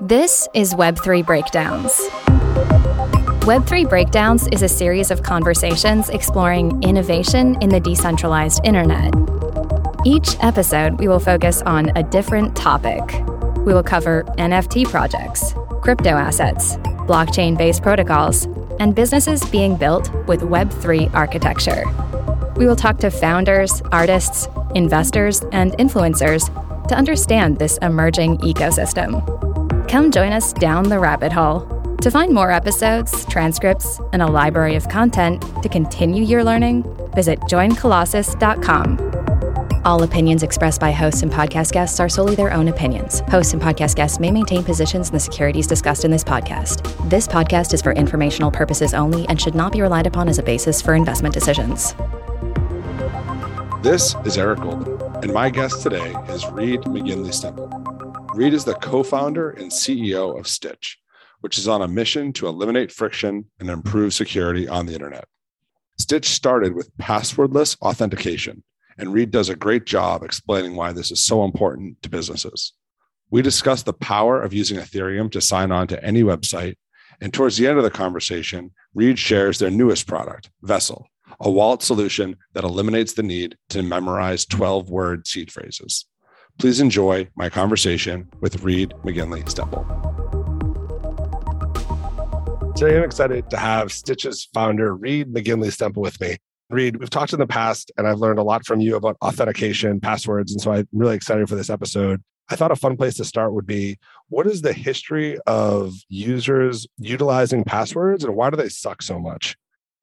This is Web3 Breakdowns. Web3 Breakdowns is a series of conversations exploring innovation in the decentralized internet. Each episode, we will focus on a different topic. We will cover NFT projects, crypto assets, blockchain based protocols, and businesses being built with Web3 architecture. We will talk to founders, artists, investors, and influencers to understand this emerging ecosystem. Come join us down the rabbit hole. To find more episodes, transcripts, and a library of content to continue your learning, visit joincolossus.com. All opinions expressed by hosts and podcast guests are solely their own opinions. Hosts and podcast guests may maintain positions in the securities discussed in this podcast. This podcast is for informational purposes only and should not be relied upon as a basis for investment decisions. This is Eric Golden, and my guest today is Reed McGinley Stempel. Reed is the co founder and CEO of Stytch, which is on a mission to eliminate friction and improve security on the internet. Stytch started with passwordless authentication, and Reed does a great job explaining why this is so important to businesses. We discuss the power of using Ethereum to sign on to any website. And towards the end of the conversation, Reed shares their newest product, Vessel, a wallet solution that eliminates the need to memorize 12 word seed phrases. Please enjoy my conversation with Reed McGinley Stempel. Today, I'm excited to have Stytch's founder, Reed McGinley Stempel, with me. Reed, we've talked in the past, and I've learned a lot from you about authentication, passwords. And so I'm really excited for this episode. I thought a fun place to start would be what is the history of users utilizing passwords and why do they suck so much?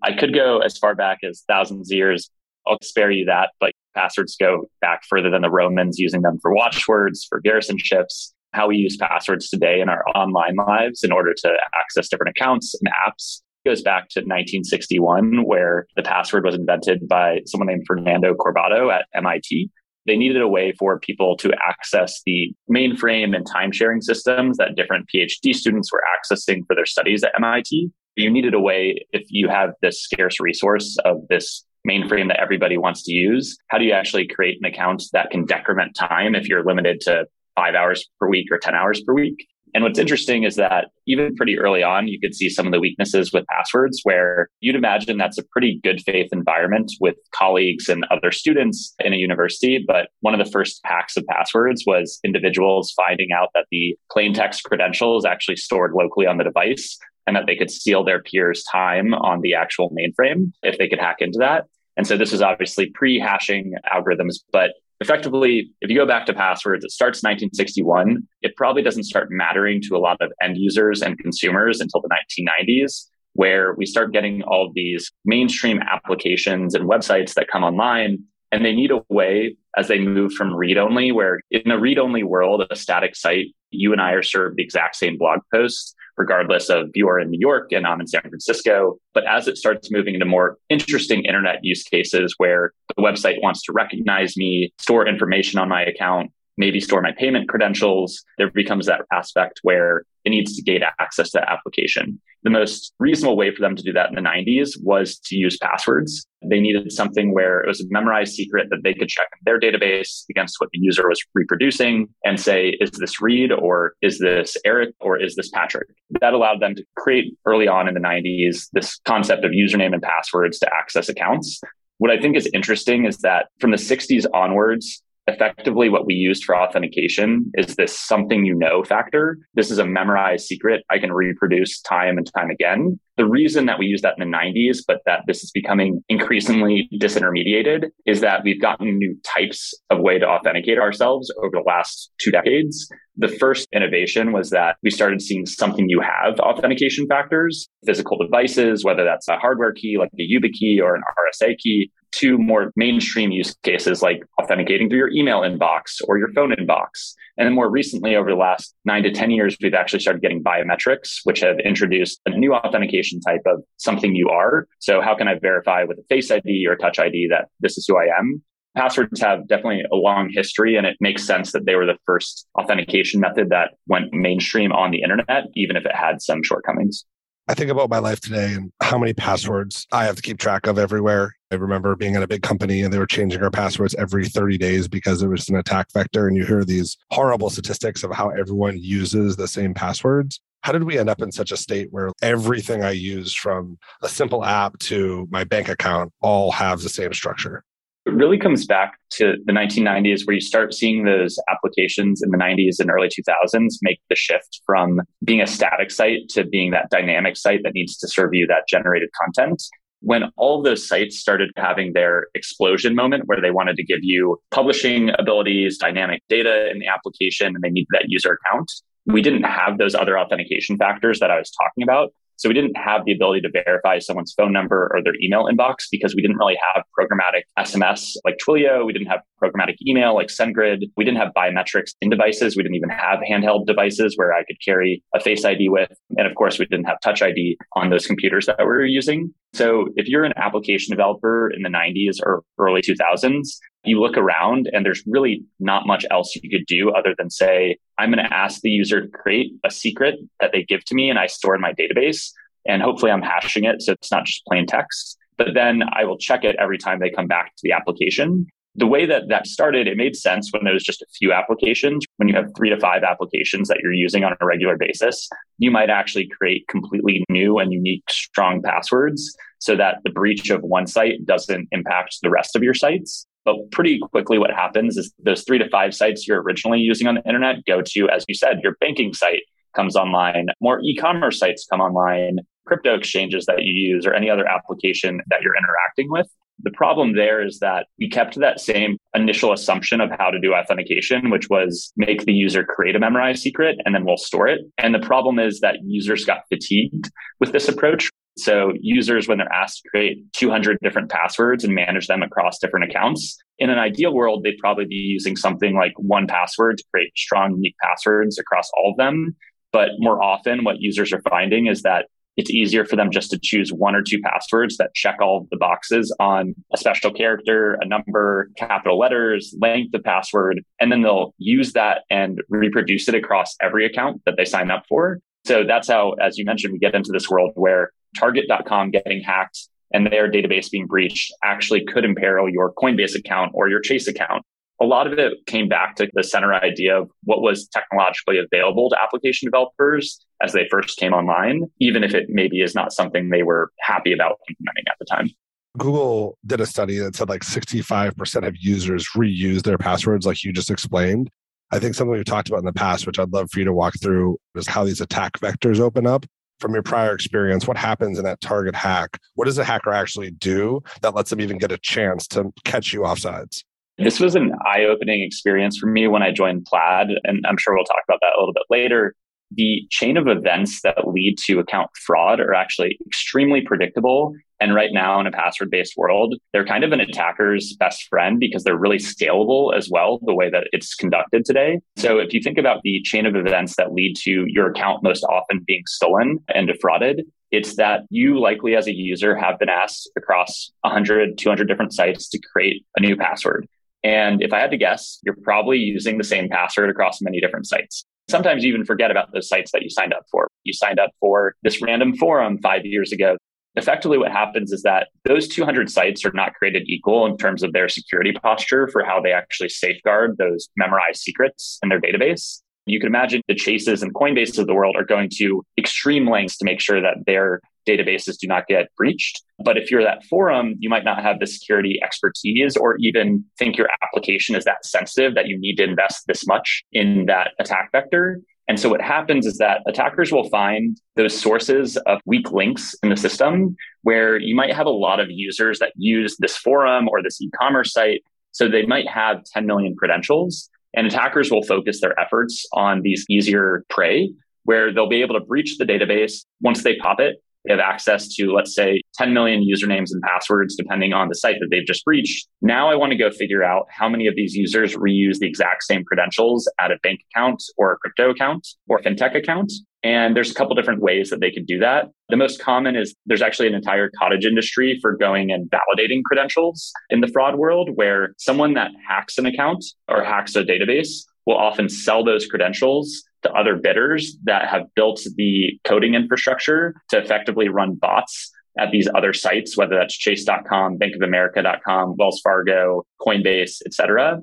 I could go as far back as thousands of years. I'll spare you that, but passwords go back further than the Romans using them for watchwords, for garrison ships. How we use passwords today in our online lives in order to access different accounts and apps goes back to 1961, where the password was invented by someone named Fernando Corbato at MIT. They needed a way for people to access the mainframe and time sharing systems that different PhD students were accessing for their studies at MIT you needed a way if you have this scarce resource of this mainframe that everybody wants to use how do you actually create an account that can decrement time if you're limited to five hours per week or 10 hours per week and what's interesting is that even pretty early on, you could see some of the weaknesses with passwords where you'd imagine that's a pretty good faith environment with colleagues and other students in a university. But one of the first hacks of passwords was individuals finding out that the plain text credential is actually stored locally on the device and that they could steal their peers' time on the actual mainframe if they could hack into that. And so this is obviously pre hashing algorithms, but effectively, if you go back to passwords, it starts 1961. It probably doesn't start mattering to a lot of end users and consumers until the 1990s, where we start getting all of these mainstream applications and websites that come online. And they need a way as they move from read only, where in a read only world, a static site, you and I are served the exact same blog posts regardless of you are in New York and I'm in San Francisco. But as it starts moving into more interesting internet use cases where the website wants to recognize me, store information on my account, maybe store my payment credentials, there becomes that aspect where it needs to gate access to the application. The most reasonable way for them to do that in the 90s was to use passwords. They needed something where it was a memorized secret that they could check in their database against what the user was reproducing and say, is this Reed or is this Eric or is this Patrick? That allowed them to create early on in the 90s this concept of username and passwords to access accounts. What I think is interesting is that from the 60s onwards, effectively what we used for authentication is this something you know factor. This is a memorized secret I can reproduce time and time again. The reason that we use that in the 90s, but that this is becoming increasingly disintermediated, is that we've gotten new types of way to authenticate ourselves over the last two decades. The first innovation was that we started seeing something you have authentication factors, physical devices, whether that's a hardware key like a YubiKey or an RSA key, to more mainstream use cases like authenticating through your email inbox or your phone inbox. And then more recently, over the last nine to 10 years, we've actually started getting biometrics, which have introduced a new authentication type of something you are. So how can I verify with a face ID or a touch ID that this is who I am? Passwords have definitely a long history, and it makes sense that they were the first authentication method that went mainstream on the internet, even if it had some shortcomings. I think about my life today and how many passwords I have to keep track of everywhere. I remember being at a big company and they were changing our passwords every 30 days because it was an attack vector. And you hear these horrible statistics of how everyone uses the same passwords. How did we end up in such a state where everything I use from a simple app to my bank account all have the same structure? It really comes back to the 1990s where you start seeing those applications in the 90s and early 2000s make the shift from being a static site to being that dynamic site that needs to serve you that generated content. When all those sites started having their explosion moment where they wanted to give you publishing abilities, dynamic data in the application, and they needed that user account, we didn't have those other authentication factors that I was talking about. So we didn't have the ability to verify someone's phone number or their email inbox because we didn't really have programmatic SMS like Twilio. We didn't have programmatic email like SendGrid. We didn't have biometrics in devices. We didn't even have handheld devices where I could carry a face ID with. And of course, we didn't have touch ID on those computers that we were using. So if you're an application developer in the 90s or early 2000s, you look around and there's really not much else you could do other than say, I'm going to ask the user to create a secret that they give to me and I store in my database. And hopefully I'm hashing it. So it's not just plain text, but then I will check it every time they come back to the application. The way that that started, it made sense when there was just a few applications. When you have three to five applications that you're using on a regular basis, you might actually create completely new and unique strong passwords so that the breach of one site doesn't impact the rest of your sites. But pretty quickly, what happens is those three to five sites you're originally using on the internet go to, as you said, your banking site comes online, more e commerce sites come online, crypto exchanges that you use, or any other application that you're interacting with. The problem there is that we kept that same initial assumption of how to do authentication, which was make the user create a memorized secret and then we'll store it. And the problem is that users got fatigued with this approach so users, when they're asked to create 200 different passwords and manage them across different accounts, in an ideal world, they'd probably be using something like 1Password to create strong, unique passwords across all of them. But more often, what users are finding is that it's easier for them just to choose one or two passwords that check all the boxes on a special character, a number, capital letters, length of password, and then they'll use that and reproduce it across every account that they sign up for. So that's how, as you mentioned, we get into this world where Target.com getting hacked and their database being breached actually could imperil your Coinbase account or your Chase account. A lot of it came back to the center idea of what was technologically available to application developers as they first came online, even if it maybe is not something they were happy about implementing at the time. Google did a study that said like 65% of users reuse their passwords, like you just explained. I think something we've talked about in the past, which I'd love for you to walk through, is how these attack vectors open up from your prior experience, what happens in that target hack? What does a hacker actually do that lets them even get a chance to catch you offsides? This was an eye opening experience for me when I joined Plaid. And I'm sure we'll talk about that a little bit later the chain of events that lead to account fraud are actually extremely predictable. And right now in a password based world, they're kind of an attacker's best friend because they're really scalable as well, the way that it's conducted today. So if you think about the chain of events that lead to your account most often being stolen and defrauded, it's that you likely as a user have been asked across 100, 200 different sites to create a new password. And if I had to guess, you're probably using the same password across many different sites. Sometimes you even forget about those sites that you signed up for. You signed up for this random forum five years ago. Effectively, what happens is that those 200 sites are not created equal in terms of their security posture for how they actually safeguard those memorized secrets in their database. You can imagine the Chases and Coinbases of the world are going to extreme lengths to make sure that their databases do not get breached. But if you're that forum, you might not have the security expertise or even think your application is that sensitive that you need to invest this much in that attack vector. And so what happens is that attackers will find those sources of weak links in the system where you might have a lot of users that use this forum or this e-commerce site. So they might have 10 million credentials and attackers will focus their efforts on these easier prey where they'll be able to breach the database. Once they pop it they have access to, let's say, 10 million usernames and passwords, depending on the site that they've just breached. Now I want to go figure out how many of these users reuse the exact same credentials at a bank account or a crypto account or fintech account. And there's a couple different ways that they could do that. The most common is there's actually an entire cottage industry for going and validating credentials in the fraud world where someone that hacks an account or hacks a database will often sell those credentials to other bidders that have built the coding infrastructure to effectively run bots at these other sites, whether that's chase.com, bankofamerica.com, Wells Fargo, Coinbase, et cetera.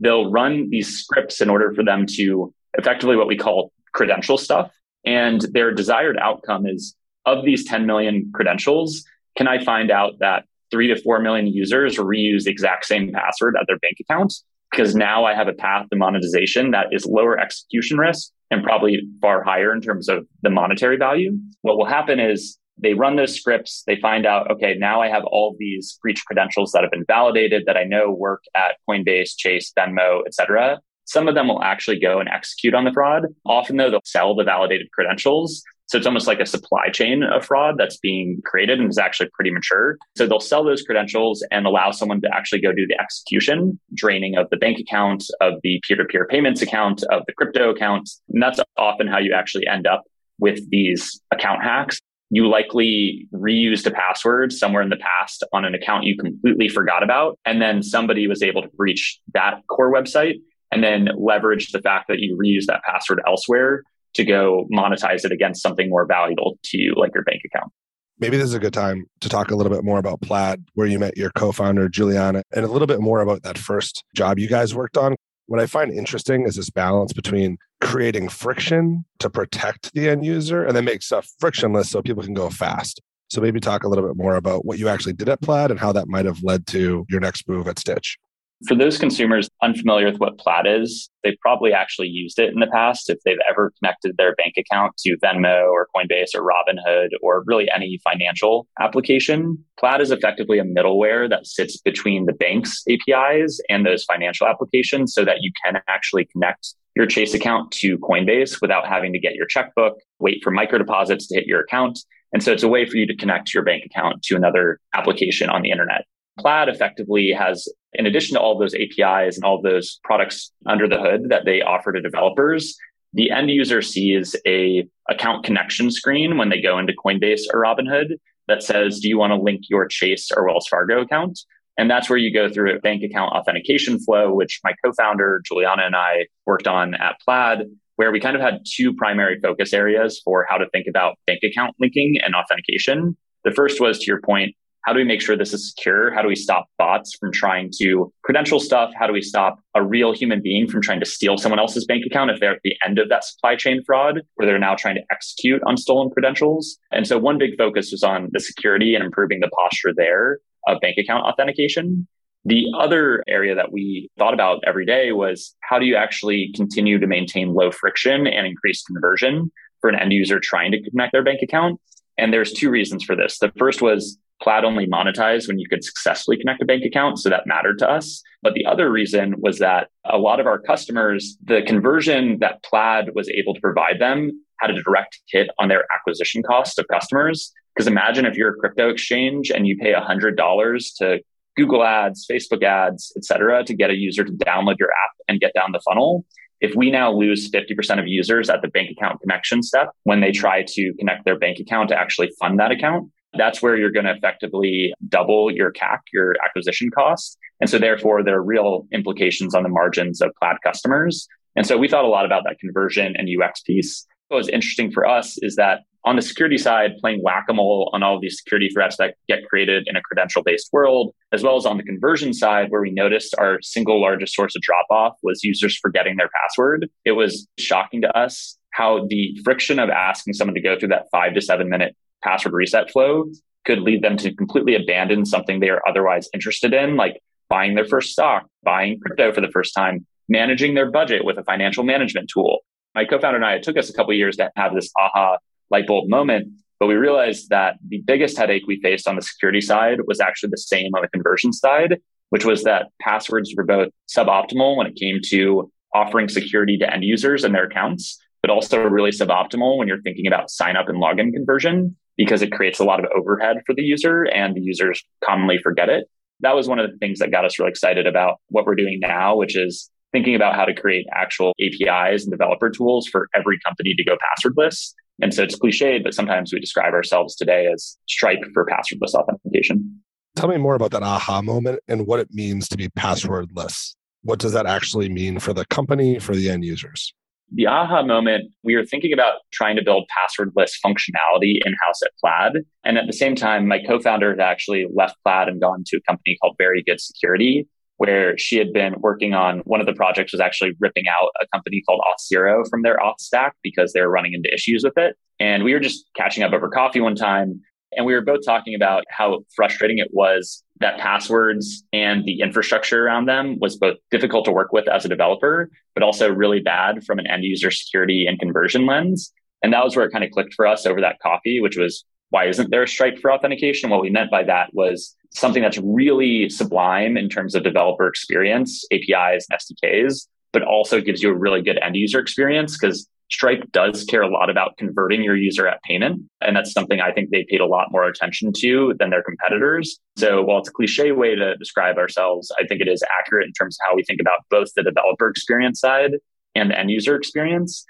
They'll run these scripts in order for them to effectively what we call credential stuff. And their desired outcome is of these 10 million credentials, can I find out that three to four million users reuse the exact same password at their bank account? Because now I have a path to monetization that is lower execution risk and probably far higher in terms of the monetary value. What will happen is they run those scripts, they find out, okay, now I have all these breach credentials that have been validated that I know work at Coinbase, Chase, Venmo, et cetera. Some of them will actually go and execute on the fraud. Often, though, they'll sell the validated credentials. So it's almost like a supply chain of fraud that's being created and is actually pretty mature. So they'll sell those credentials and allow someone to actually go do the execution, draining of the bank account, of the peer to peer payments account, of the crypto account. And that's often how you actually end up with these account hacks. You likely reused a password somewhere in the past on an account you completely forgot about. And then somebody was able to breach that core website and then leverage the fact that you reused that password elsewhere to go monetize it against something more valuable to you, like your bank account. Maybe this is a good time to talk a little bit more about Plaid, where you met your co founder, Juliana, and a little bit more about that first job you guys worked on. What I find interesting is this balance between creating friction to protect the end user and then make stuff frictionless so people can go fast. So maybe talk a little bit more about what you actually did at Plaid and how that might have led to your next move at Stytch. For those consumers unfamiliar with what Plaid is, they've probably actually used it in the past if they've ever connected their bank account to Venmo or Coinbase or Robinhood or really any financial application. Plaid is effectively a middleware that sits between the bank's APIs and those financial applications so that you can actually connect your Chase account to Coinbase without having to get your checkbook, wait for micro deposits to hit your account. And so it's a way for you to connect your bank account to another application on the internet. Plaid effectively has, in addition to all those APIs and all those products under the hood that they offer to developers, the end user sees a account connection screen when they go into Coinbase or Robinhood that says, do you want to link your Chase or Wells Fargo account? And that's where you go through a bank account authentication flow, which my co-founder Juliana and I worked on at Plaid, where we kind of had two primary focus areas for how to think about bank account linking and authentication. The first was to your point, how do we make sure this is secure? How do we stop bots from trying to credential stuff? How do we stop a real human being from trying to steal someone else's bank account if they're at the end of that supply chain fraud where they're now trying to execute on stolen credentials? And so one big focus was on the security and improving the posture there of bank account authentication. The other area that we thought about every day was how do you actually continue to maintain low friction and increase conversion for an end user trying to connect their bank account? And there's two reasons for this. The first was Plaid only monetized when you could successfully connect a bank account. So that mattered to us. But the other reason was that a lot of our customers, the conversion that Plaid was able to provide them had a direct hit on their acquisition cost of customers. Because imagine if you're a crypto exchange and you pay $100 to Google ads, Facebook ads, et cetera, to get a user to download your app and get down the funnel. If we now lose 50% of users at the bank account connection step when they try to connect their bank account to actually fund that account, that's where you're going to effectively double your CAC, your acquisition cost. And so therefore there are real implications on the margins of Plaid customers. And so we thought a lot about that conversion and UX piece. What was interesting for us is that on the security side, playing whack-a-mole on all of these security threats that get created in a credential-based world, as well as on the conversion side, where we noticed our single largest source of drop-off was users forgetting their password. It was shocking to us how the friction of asking someone to go through that five to seven minute password reset flow could lead them to completely abandon something they are otherwise interested in, like buying their first stock, buying crypto for the first time, managing their budget with a financial management tool. My co-founder and I, it took us a couple years to have this aha light bulb moment, but we realized that the biggest headache we faced on the security side was actually the same on the conversion side, which was that passwords were both suboptimal when it came to offering security to end users and their accounts, but also really suboptimal when you're thinking about sign up and login conversion because it creates a lot of overhead for the user and the users commonly forget it. That was one of the things that got us really excited about what we're doing now, which is thinking about how to create actual APIs and developer tools for every company to go passwordless. And so it's cliched, but sometimes we describe ourselves today as Stripe for passwordless authentication. Tell me more about that aha moment and what it means to be passwordless. What does that actually mean for the company, for the end users? The aha moment, we were thinking about trying to build passwordless functionality in house at Plaid. And at the same time, my co founder had actually left Plaid and gone to a company called Very Good Security, where she had been working on one of the projects was actually ripping out a company called Auth0 from their Auth stack because they were running into issues with it. And we were just catching up over coffee one time. And we were both talking about how frustrating it was that passwords and the infrastructure around them was both difficult to work with as a developer, but also really bad from an end user security and conversion lens. And that was where it kind of clicked for us over that coffee, which was why isn't there a stripe for authentication? What we meant by that was something that's really sublime in terms of developer experience, APIs and SDKs, but also gives you a really good end user experience because Stripe does care a lot about converting your user at payment. And that's something I think they paid a lot more attention to than their competitors. So while it's a cliche way to describe ourselves, I think it is accurate in terms of how we think about both the developer experience side and the end user experience.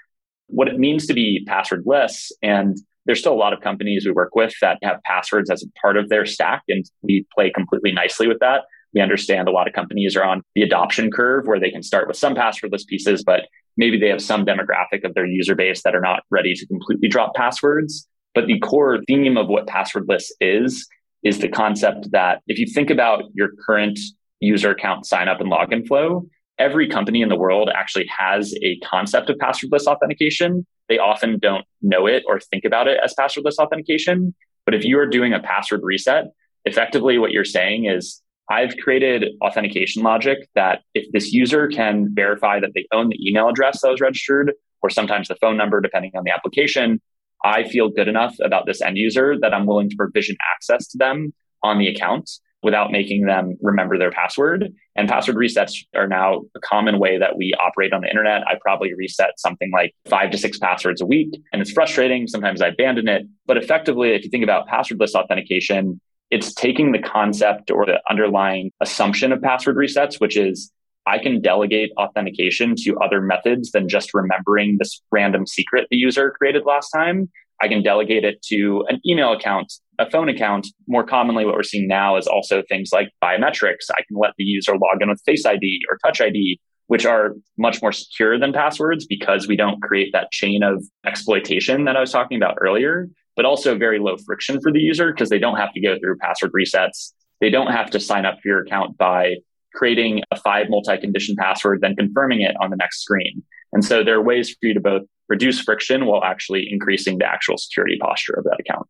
What it means to be passwordless. And there's still a lot of companies we work with that have passwords as a part of their stack, and we play completely nicely with that. We understand a lot of companies are on the adoption curve where they can start with some passwordless pieces, but maybe they have some demographic of their user base that are not ready to completely drop passwords. But the core theme of what passwordless is, is the concept that if you think about your current user account sign up and login flow, every company in the world actually has a concept of passwordless authentication. They often don't know it or think about it as passwordless authentication. But if you are doing a password reset, effectively what you're saying is I've created authentication logic that if this user can verify that they own the email address that was registered, or sometimes the phone number, depending on the application, I feel good enough about this end user that I'm willing to provision access to them on the account without making them remember their password. And password resets are now a common way that we operate on the internet. I probably reset something like five to six passwords a week. And it's frustrating. Sometimes I abandon it. But effectively, if you think about passwordless authentication, it's taking the concept or the underlying assumption of password resets, which is I can delegate authentication to other methods than just remembering this random secret the user created last time. I can delegate it to an email account, a phone account. More commonly, what we're seeing now is also things like biometrics. I can let the user log in with Face ID or Touch ID, which are much more secure than passwords because we don't create that chain of exploitation that I was talking about earlier but also very low friction for the user because they don't have to go through password resets. They don't have to sign up for your account by creating a five multi-condition password, then confirming it on the next screen. And so there are ways for you to both reduce friction while actually increasing the actual security posture of that account.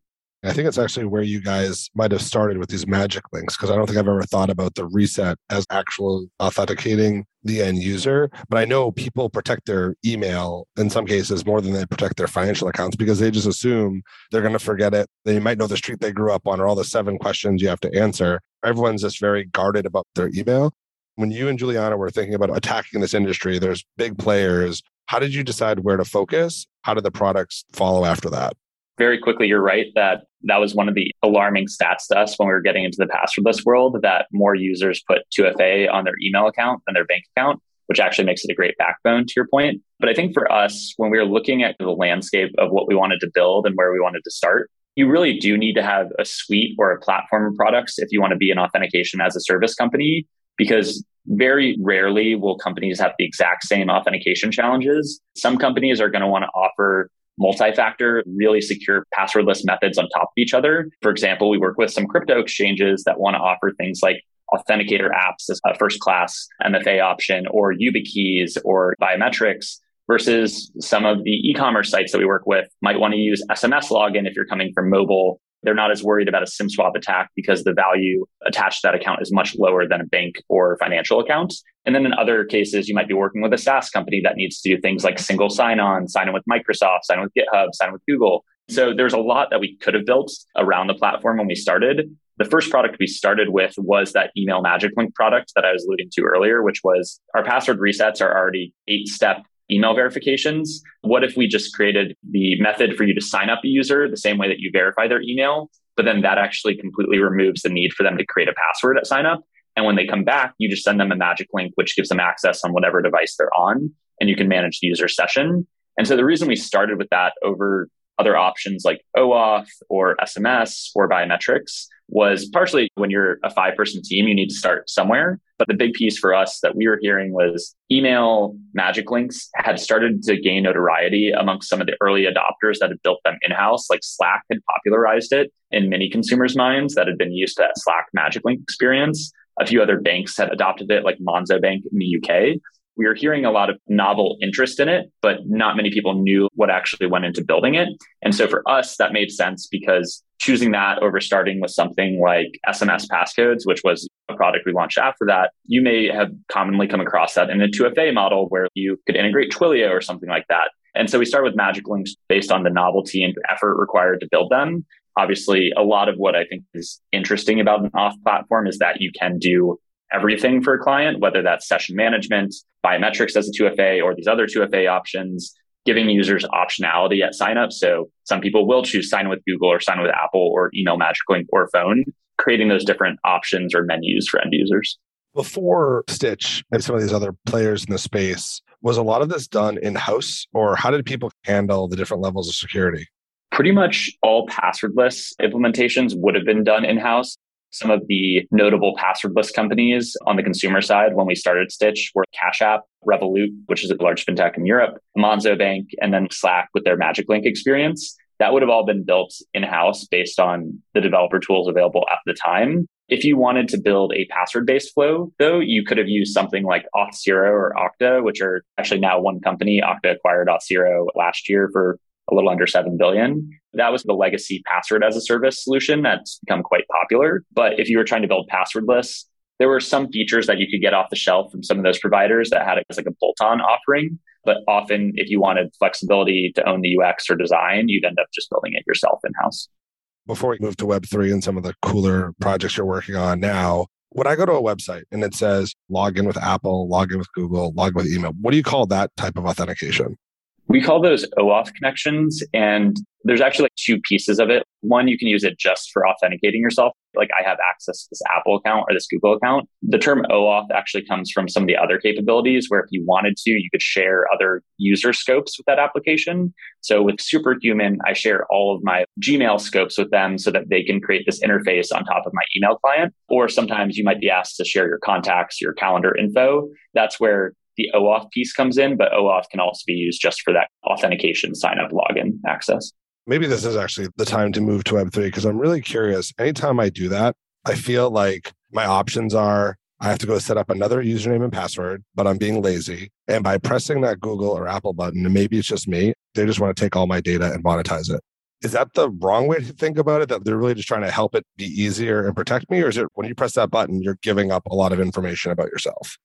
I think it's actually where you guys might have started with these magic links because I don't think I've ever thought about the reset as actual authenticating the end user. But I know people protect their email in some cases more than they protect their financial accounts because they just assume they're going to forget it. They might know the street they grew up on or all the seven questions you have to answer. Everyone's just very guarded about their email. When you and Juliana were thinking about attacking this industry, there's big players. How did you decide where to focus? How did the products follow after that? Very quickly, you're right that that was one of the alarming stats to us when we were getting into the passwordless world that more users put 2FA on their email account than their bank account, which actually makes it a great backbone to your point. But I think for us, when we were looking at the landscape of what we wanted to build and where we wanted to start, you really do need to have a suite or a platform of products if you want to be an authentication as a service company, because very rarely will companies have the exact same authentication challenges. Some companies are going to want to offer multi-factor, really secure passwordless methods on top of each other. For example, we work with some crypto exchanges that want to offer things like authenticator apps as a first class MFA option or YubiKeys or biometrics versus some of the e-commerce sites that we work with might want to use SMS login if you're coming from mobile they're not as worried about a SIM swap attack because the value attached to that account is much lower than a bank or financial account. And then in other cases, you might be working with a SaaS company that needs to do things like single sign on, sign in with Microsoft, sign in with GitHub, sign in with Google. So there's a lot that we could have built around the platform when we started. The first product we started with was that email magic link product that I was alluding to earlier, which was our password resets are already eight step email verifications. What if we just created the method for you to sign up a user the same way that you verify their email, but then that actually completely removes the need for them to create a password at sign up. And when they come back, you just send them a magic link, which gives them access on whatever device they're on, and you can manage the user session. And so the reason we started with that over other options like OAuth or SMS or biometrics was partially when you're a five person team, you need to start somewhere. But the big piece for us that we were hearing was email magic links had started to gain notoriety amongst some of the early adopters that had built them in house. Like Slack had popularized it in many consumers' minds that had been used to that Slack magic link experience. A few other banks had adopted it, like Monzo Bank in the UK we were hearing a lot of novel interest in it, but not many people knew what actually went into building it. And so for us, that made sense because choosing that over starting with something like SMS passcodes, which was a product we launched after that, you may have commonly come across that in a 2FA model where you could integrate Twilio or something like that. And so we started with Magic Links based on the novelty and effort required to build them. Obviously, a lot of what I think is interesting about an auth platform is that you can do everything for a client, whether that's session management, biometrics as a 2FA, or these other 2FA options, giving users optionality at sign up. So some people will choose sign with Google or sign with Apple or email Magic Link or phone, creating those different options or menus for end users. Before Stytch and some of these other players in the space, was a lot of this done in house or how did people handle the different levels of security? Pretty much all passwordless implementations would have been done in house. Some of the notable passwordless companies on the consumer side when we started Stytch were Cash App, Revolut, which is a large fintech in Europe, Monzo Bank, and then Slack with their Magic Link experience. That would have all been built in house based on the developer tools available at the time. If you wanted to build a password based flow, though, you could have used something like Auth0 or Okta, which are actually now one company. Okta acquired Auth0 last year for a little under 7 billion. That was the legacy password as a service solution that's become quite popular. But if you were trying to build passwordless, there were some features that you could get off the shelf from some of those providers that had it as like a bolt-on offering. But often if you wanted flexibility to own the UX or design, you'd end up just building it yourself in-house. Before we move to Web3 and some of the cooler projects you're working on now, when I go to a website and it says log in with Apple, log in with Google, log in with email, what do you call that type of authentication? We call those OAuth connections. And there's actually like two pieces of it. One, you can use it just for authenticating yourself. Like I have access to this Apple account or this Google account. The term OAuth actually comes from some of the other capabilities where if you wanted to, you could share other user scopes with that application. So with Superhuman, I share all of my Gmail scopes with them so that they can create this interface on top of my email client. Or sometimes you might be asked to share your contacts, your calendar info. That's where the OAuth piece comes in, but OAuth can also be used just for that authentication, sign up, login access. Maybe this is actually the time to move to Web3 because I'm really curious. Anytime I do that, I feel like my options are I have to go set up another username and password, but I'm being lazy. And by pressing that Google or Apple button, and maybe it's just me, they just want to take all my data and monetize it. Is that the wrong way to think about it? That they're really just trying to help it be easier and protect me? Or is it when you press that button, you're giving up a lot of information about yourself?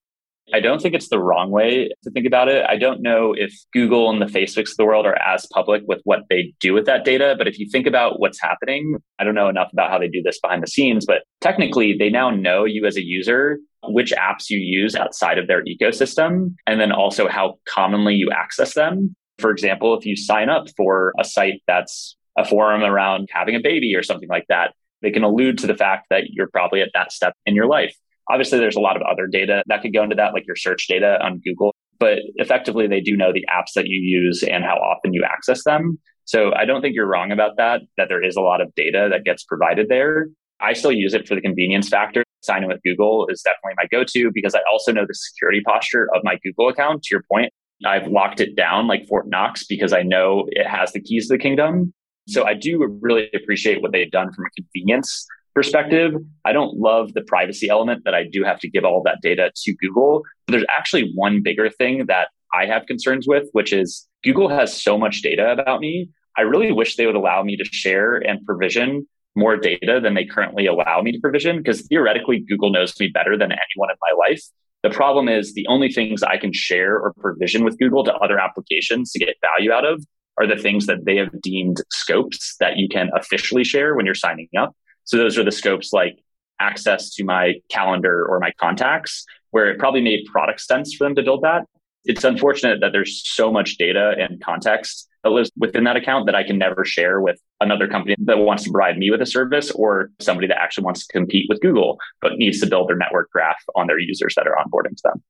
I don't think it's the wrong way to think about it. I don't know if Google and the Facebooks of the world are as public with what they do with that data. But if you think about what's happening, I don't know enough about how they do this behind the scenes, but technically they now know you as a user, which apps you use outside of their ecosystem, and then also how commonly you access them. For example, if you sign up for a site that's a forum around having a baby or something like that, they can allude to the fact that you're probably at that step in your life. Obviously, there's a lot of other data that could go into that, like your search data on Google, but effectively, they do know the apps that you use and how often you access them. So I don't think you're wrong about that, that there is a lot of data that gets provided there. I still use it for the convenience factor. Signing with Google is definitely my go to because I also know the security posture of my Google account. To your point, I've locked it down like Fort Knox because I know it has the keys to the kingdom. So I do really appreciate what they've done from a convenience perspective, I don't love the privacy element that I do have to give all that data to Google. But there's actually one bigger thing that I have concerns with, which is Google has so much data about me. I really wish they would allow me to share and provision more data than they currently allow me to provision because theoretically Google knows me better than anyone in my life. The problem is the only things I can share or provision with Google to other applications to get value out of are the things that they have deemed scopes that you can officially share when you're signing up. So those are the scopes like access to my calendar or my contacts, where it probably made product sense for them to build that. It's unfortunate that there's so much data and context that lives within that account that I can never share with another company that wants to provide me with a service or somebody that actually wants to compete with Google, but needs to build their network graph on their users that are onboarding to them.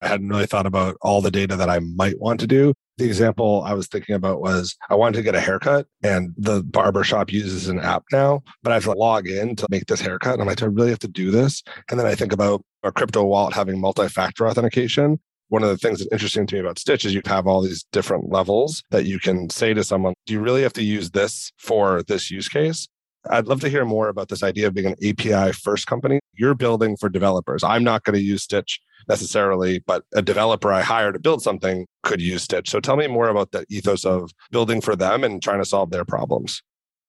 I hadn't really thought about all the data that I might want to do. The example I was thinking about was I wanted to get a haircut and the barbershop uses an app now, but I have to log in to make this haircut. And I'm like, do I really have to do this? And then I think about a crypto wallet having multi factor authentication. One of the things that's interesting to me about Stytch is you have all these different levels that you can say to someone, do you really have to use this for this use case? I'd love to hear more about this idea of being an API first company. You're building for developers. I'm not going to use Stytch necessarily, but a developer I hire to build something could use Stytch. So tell me more about the ethos of building for them and trying to solve their problems.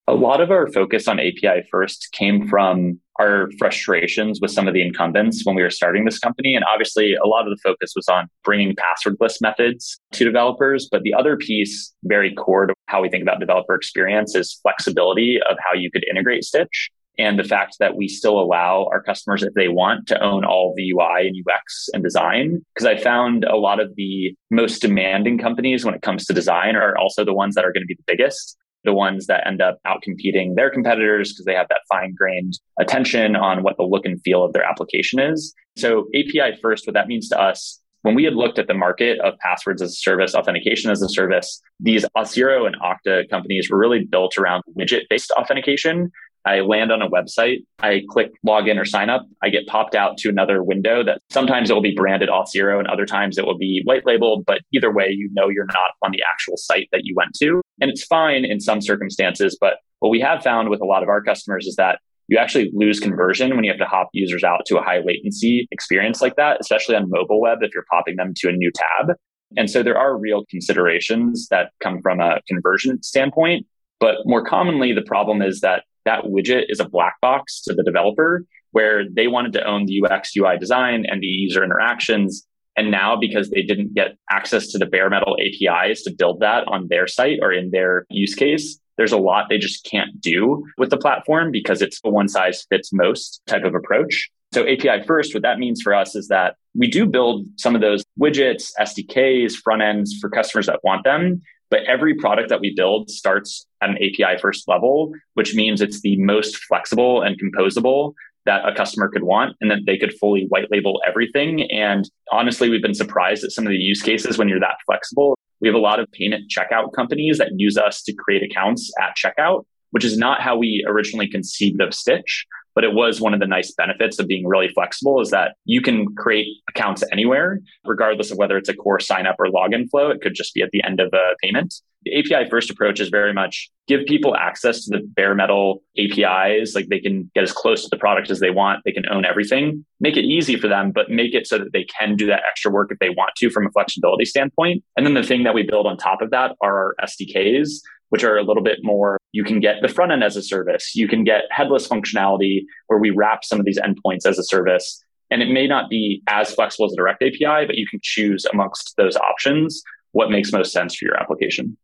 A lot of our focus on API first came from our frustrations with some of the incumbents when we were starting this company. And obviously, a lot of the focus was on bringing passwordless methods to developers. But the other piece, very core to how we think about developer experience, is flexibility of how you could integrate Stytch and the fact that we still allow our customers, if they want, to own all the UI and UX and design. Because I found a lot of the most demanding companies when it comes to design are also the ones that are going to be the biggest, the ones that end up outcompeting their competitors because they have that fine grained attention on what the look and feel of their application is. So API first, what that means to us when we had looked at the market of passwords as a service, authentication as a service, these Auth0 and Okta companies were really built around widget based authentication. I land on a website, I click login or sign up, I get popped out to another window that sometimes it will be branded Auth0 and other times it will be white labeled, but either way, you know you're not on the actual site that you went to. And it's fine in some circumstances, but what we have found with a lot of our customers is that you actually lose conversion when you have to hop users out to a high latency experience like that, especially on mobile web if you're popping them to a new tab. And so there are real considerations that come from a conversion standpoint. But more commonly, the problem is that that widget is a black box to the developer where they wanted to own the UX, UI design and the user interactions. And now, because they didn't get access to the bare metal APIs to build that on their site or in their use case, there's a lot they just can't do with the platform because it's a one size fits most type of approach. So API first, what that means for us is that we do build some of those widgets, SDKs, front ends for customers that want them. But every product that we build starts at an API first level, which means it's the most flexible and composable that a customer could want and that they could fully white label everything. And honestly, we've been surprised at some of the use cases when you're that flexible. We have a lot of payment checkout companies that use us to create accounts at checkout, which is not how we originally conceived of Stytch. But it was one of the nice benefits of being really flexible is that you can create accounts anywhere, regardless of whether it's a core sign up or login flow. It could just be at the end of a payment. The API first approach is very much give people access to the bare metal APIs. Like they can get as close to the product as they want. They can own everything. Make it easy for them, but make it so that they can do that extra work if they want to from a flexibility standpoint. And then the thing that we build on top of that are our SDKs which are a little bit more, you can get the front end as a service. You can get headless functionality where we wrap some of these endpoints as a service. And it may not be as flexible as a direct API, but you can choose amongst those options what makes most sense for your application.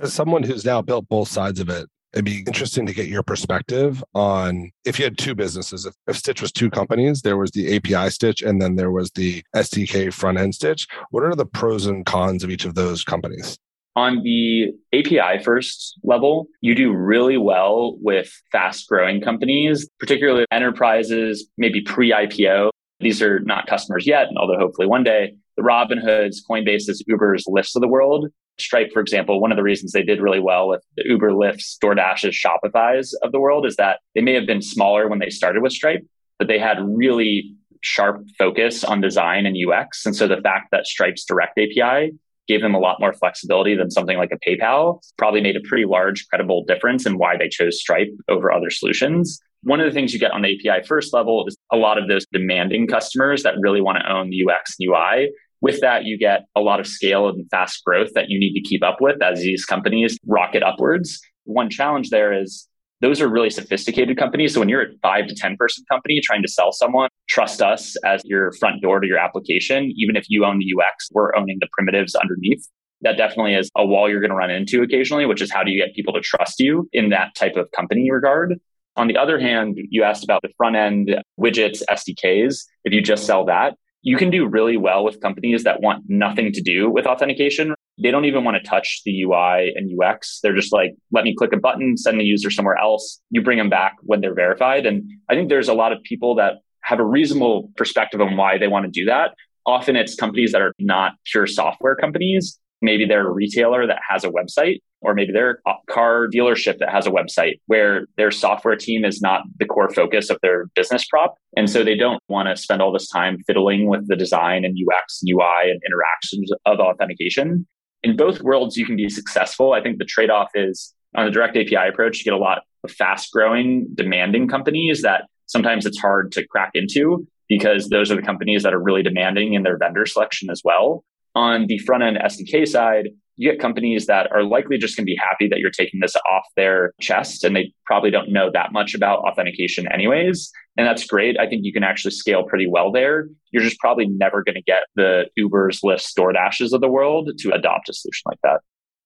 As someone who's now built both sides of it, it'd be interesting to get your perspective on if you had two businesses. If, if, Stytch was two companies, there was the API Stytch and then there was the SDK front end Stytch. What are the pros and cons of each of those companies? On the API first level, you do really well with fast growing companies, particularly enterprises, maybe pre IPO. These are not customers yet, although hopefully one day, the Robinhoods, Coinbases, Ubers, Lyfts of the world. Stripe, for example, one of the reasons they did really well with the Uber, Lyfts, DoorDashes, Shopify's of the world is that they may have been smaller when they started with Stripe, but they had really sharp focus on design and UX. And so the fact that Stripe's direct API gave them a lot more flexibility than something like a PayPal, probably made a pretty large credible difference in why they chose Stripe over other solutions. One of the things you get on the API first level is a lot of those demanding customers that really want to own the UX and UI. With that, you get a lot of scale and fast growth that you need to keep up with as these companies rocket upwards. One challenge there is those are really sophisticated companies. So when you're a five to 10 person company trying to sell someone, trust us as your front door to your application. Even if you own the UX, we're owning the primitives underneath. That definitely is a wall you're going to run into occasionally, which is how do you get people to trust you in that type of company regard? On the other hand, you asked about the front end widgets, SDKs. If you just sell that, you can do really well with companies that want nothing to do with authentication. They don't even want to touch the UI and UX. They're just like, let me click a button, send the user somewhere else. You bring them back when they're verified. And I think there's a lot of people that have a reasonable perspective on why they want to do that. Often it's companies that are not pure software companies maybe they're a retailer that has a website, or maybe they're a car dealership that has a website where their software team is not the core focus of their business prop. And so they don't want to spend all this time fiddling with the design and UX and UI and interactions of authentication. In both worlds, you can be successful. I think the trade off is on the direct API approach, you get a lot of fast growing, demanding companies that sometimes it's hard to crack into because those are the companies that are really demanding in their vendor selection as well. On the front end SDK side, you get companies that are likely just going to be happy that you're taking this off their chest and they probably don't know that much about authentication anyways. And that's great. I think you can actually scale pretty well there. You're just probably never going to get the Ubers, Lyfts, DoorDashes of the world to adopt a solution like that.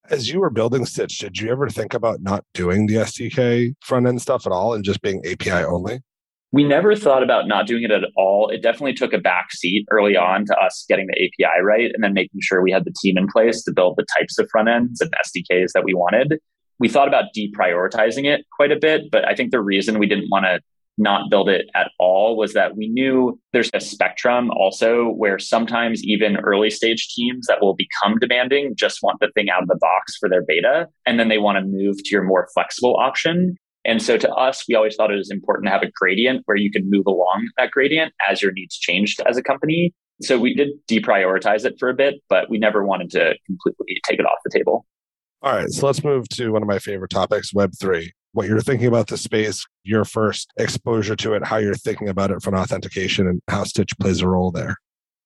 As you were building Stytch, did you ever think about not doing the SDK front end stuff at all and just being API only? We never thought about not doing it at all. It definitely took a back seat early on to us getting the API right and then making sure we had the team in place to build the types of front ends and SDKs that we wanted. We thought about deprioritizing it quite a bit, but I think the reason we didn't want to not build it at all was that we knew there's a spectrum also where sometimes even early stage teams that will become demanding just want the thing out of the box for their beta and then they want to move to your more flexible option and so to us, we always thought it was important to have a gradient where you can move along that gradient as your needs changed as a company. So we did deprioritize it for a bit, but we never wanted to completely take it off the table. All right. So let's move to one of my favorite topics, Web3. What you're thinking about the space, your first exposure to it, how you're thinking about it from authentication, and how Stytch plays a role there.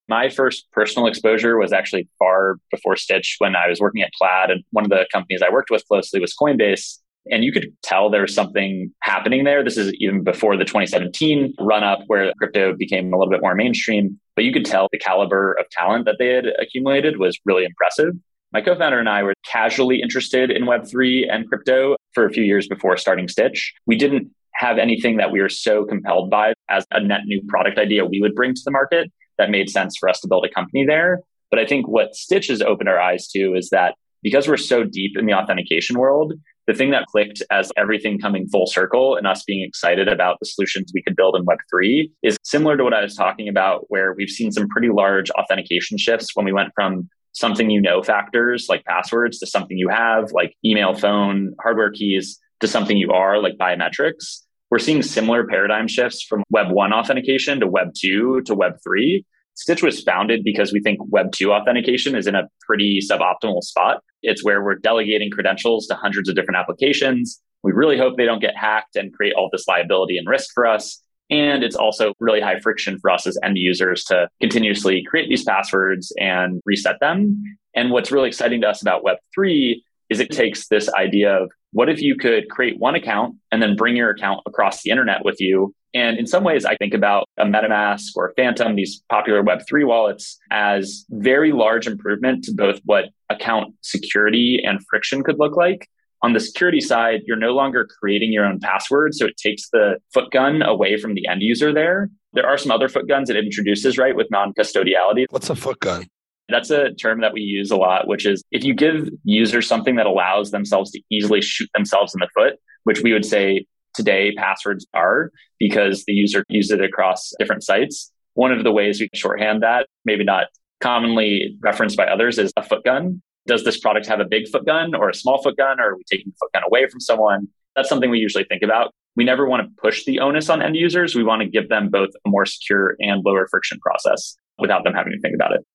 My first personal exposure was actually far before Stytch when I was working at Plaid. And one of the companies I worked with closely was Coinbase. And you could tell there was something happening there. This is even before the 2017 run up where crypto became a little bit more mainstream. But you could tell the caliber of talent that they had accumulated was really impressive. My co founder and I were casually interested in Web3 and crypto for a few years before starting Stytch. We didn't have anything that we were so compelled by as a net new product idea we would bring to the market that made sense for us to build a company there. But I think what Stytch has opened our eyes to is that because we're so deep in the authentication world, the thing that clicked as everything coming full circle and us being excited about the solutions we could build in Web3 is similar to what I was talking about, where we've seen some pretty large authentication shifts when we went from something you know factors like passwords to something you have like email, phone, hardware keys to something you are like biometrics. We're seeing similar paradigm shifts from Web 1 authentication to Web 2 to Web 3. Stytch was founded because we think Web 2 authentication is in a pretty suboptimal spot. It's where we're delegating credentials to hundreds of different applications. We really hope they don't get hacked and create all this liability and risk for us. And it's also really high friction for us as end users to continuously create these passwords and reset them. And what's really exciting to us about Web3 is it takes this idea of what if you could create one account and then bring your account across the internet with you? And in some ways, I think about a MetaMask or a Phantom, these popular Web3 wallets, as very large improvement to both what account security and friction could look like. On the security side, you're no longer creating your own password. So it takes the foot gun away from the end user there. There are some other foot guns it introduces, right, with non custodiality. What's a foot gun? That's a term that we use a lot, which is if you give users something that allows themselves to easily shoot themselves in the foot, which we would say today passwords are because the user uses it across different sites. One of the ways we shorthand that, maybe not commonly referenced by others, is a foot gun. Does this product have a big foot gun or a small foot gun, or are we taking the foot gun away from someone? That's something we usually think about. We never want to push the onus on end users. We want to give them both a more secure and lower friction process without them having to think about it.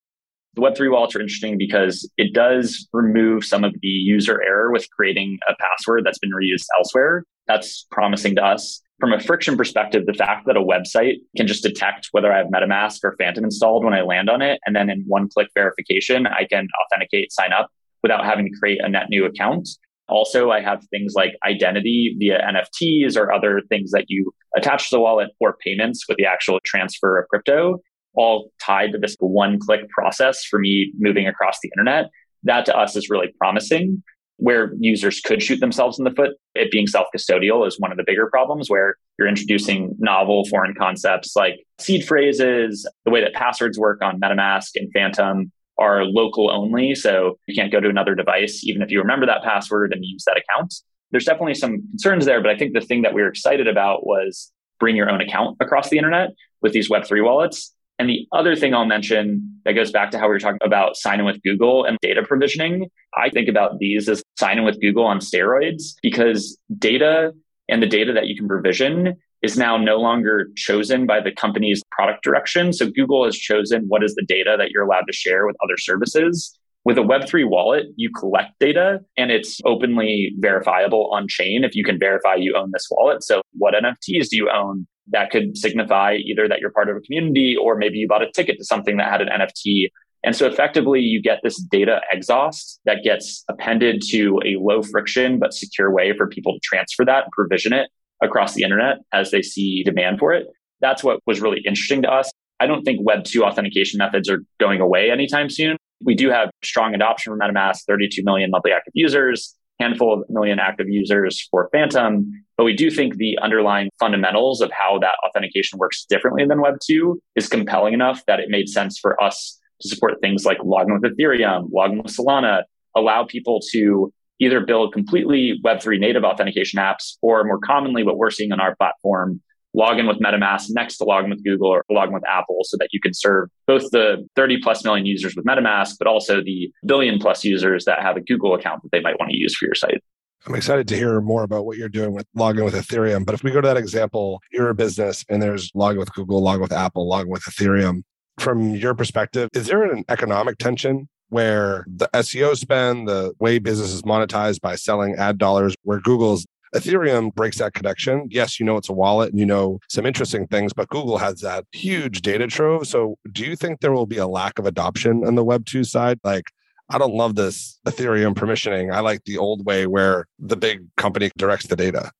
The Web3 wallets are interesting because it does remove some of the user error with creating a password that's been reused elsewhere. That's promising to us. From a friction perspective, the fact that a website can just detect whether I have MetaMask or Phantom installed when I land on it, and then in one click verification, I can authenticate, sign up without having to create a net new account. Also, I have things like identity via NFTs or other things that you attach to the wallet or payments with the actual transfer of crypto all tied to this one click process for me moving across the internet. That to us is really promising. Where users could shoot themselves in the foot, it being self custodial is one of the bigger problems where you're introducing novel foreign concepts like seed phrases, the way that passwords work on MetaMask and Phantom are local only. So you can't go to another device, even if you remember that password and use that account. There's definitely some concerns there, but I think the thing that we were excited about was bring your own account across the internet with these Web3 wallets And the other thing I'll mention that goes back to how we were talking about sign in with Google and data provisioning. I think about these as sign in with Google on steroids because data and the data that you can provision is now no longer chosen by the company's product direction. So Google has chosen what is the data that you're allowed to share with other services. With a Web3 wallet, you collect data and it's openly verifiable on chain if you can verify you own this wallet. So, what NFTs do you own? That could signify either that you're part of a community or maybe you bought a ticket to something that had an NFT. And so, effectively, you get this data exhaust that gets appended to a low friction but secure way for people to transfer that and provision it across the internet as they see demand for it. That's what was really interesting to us. I don't think Web 2 authentication methods are going away anytime soon. We do have strong adoption for MetaMask, 32 million monthly active users, handful of million active users for Phantom. But we do think the underlying fundamentals of how that authentication works differently than Web 2 is compelling enough that it made sense for us to support things like login with Ethereum, login with Solana, allow people to either build completely Web3 native authentication apps, or more commonly, what we're seeing on our platform, log in with MetaMask next to log in with Google or log in with Apple so that you can serve both the 30 plus million users with MetaMask, but also the billion plus users that have a Google account that they might want to use for your site. I'm excited to hear more about what you're doing with login with Ethereum. But if we go to that example, you're a business and there's login with Google, login with Apple, login with Ethereum. From your perspective, is there an economic tension where the SEO spend, the way business is monetized by selling ad dollars, where Google's Ethereum breaks that connection. Yes, you know it's a wallet and you know some interesting things, but Google has that huge data trove. So, do you think there will be a lack of adoption on the Web 2 side? Like, I don't love this Ethereum permissioning. I like the old way where the big company directs the data.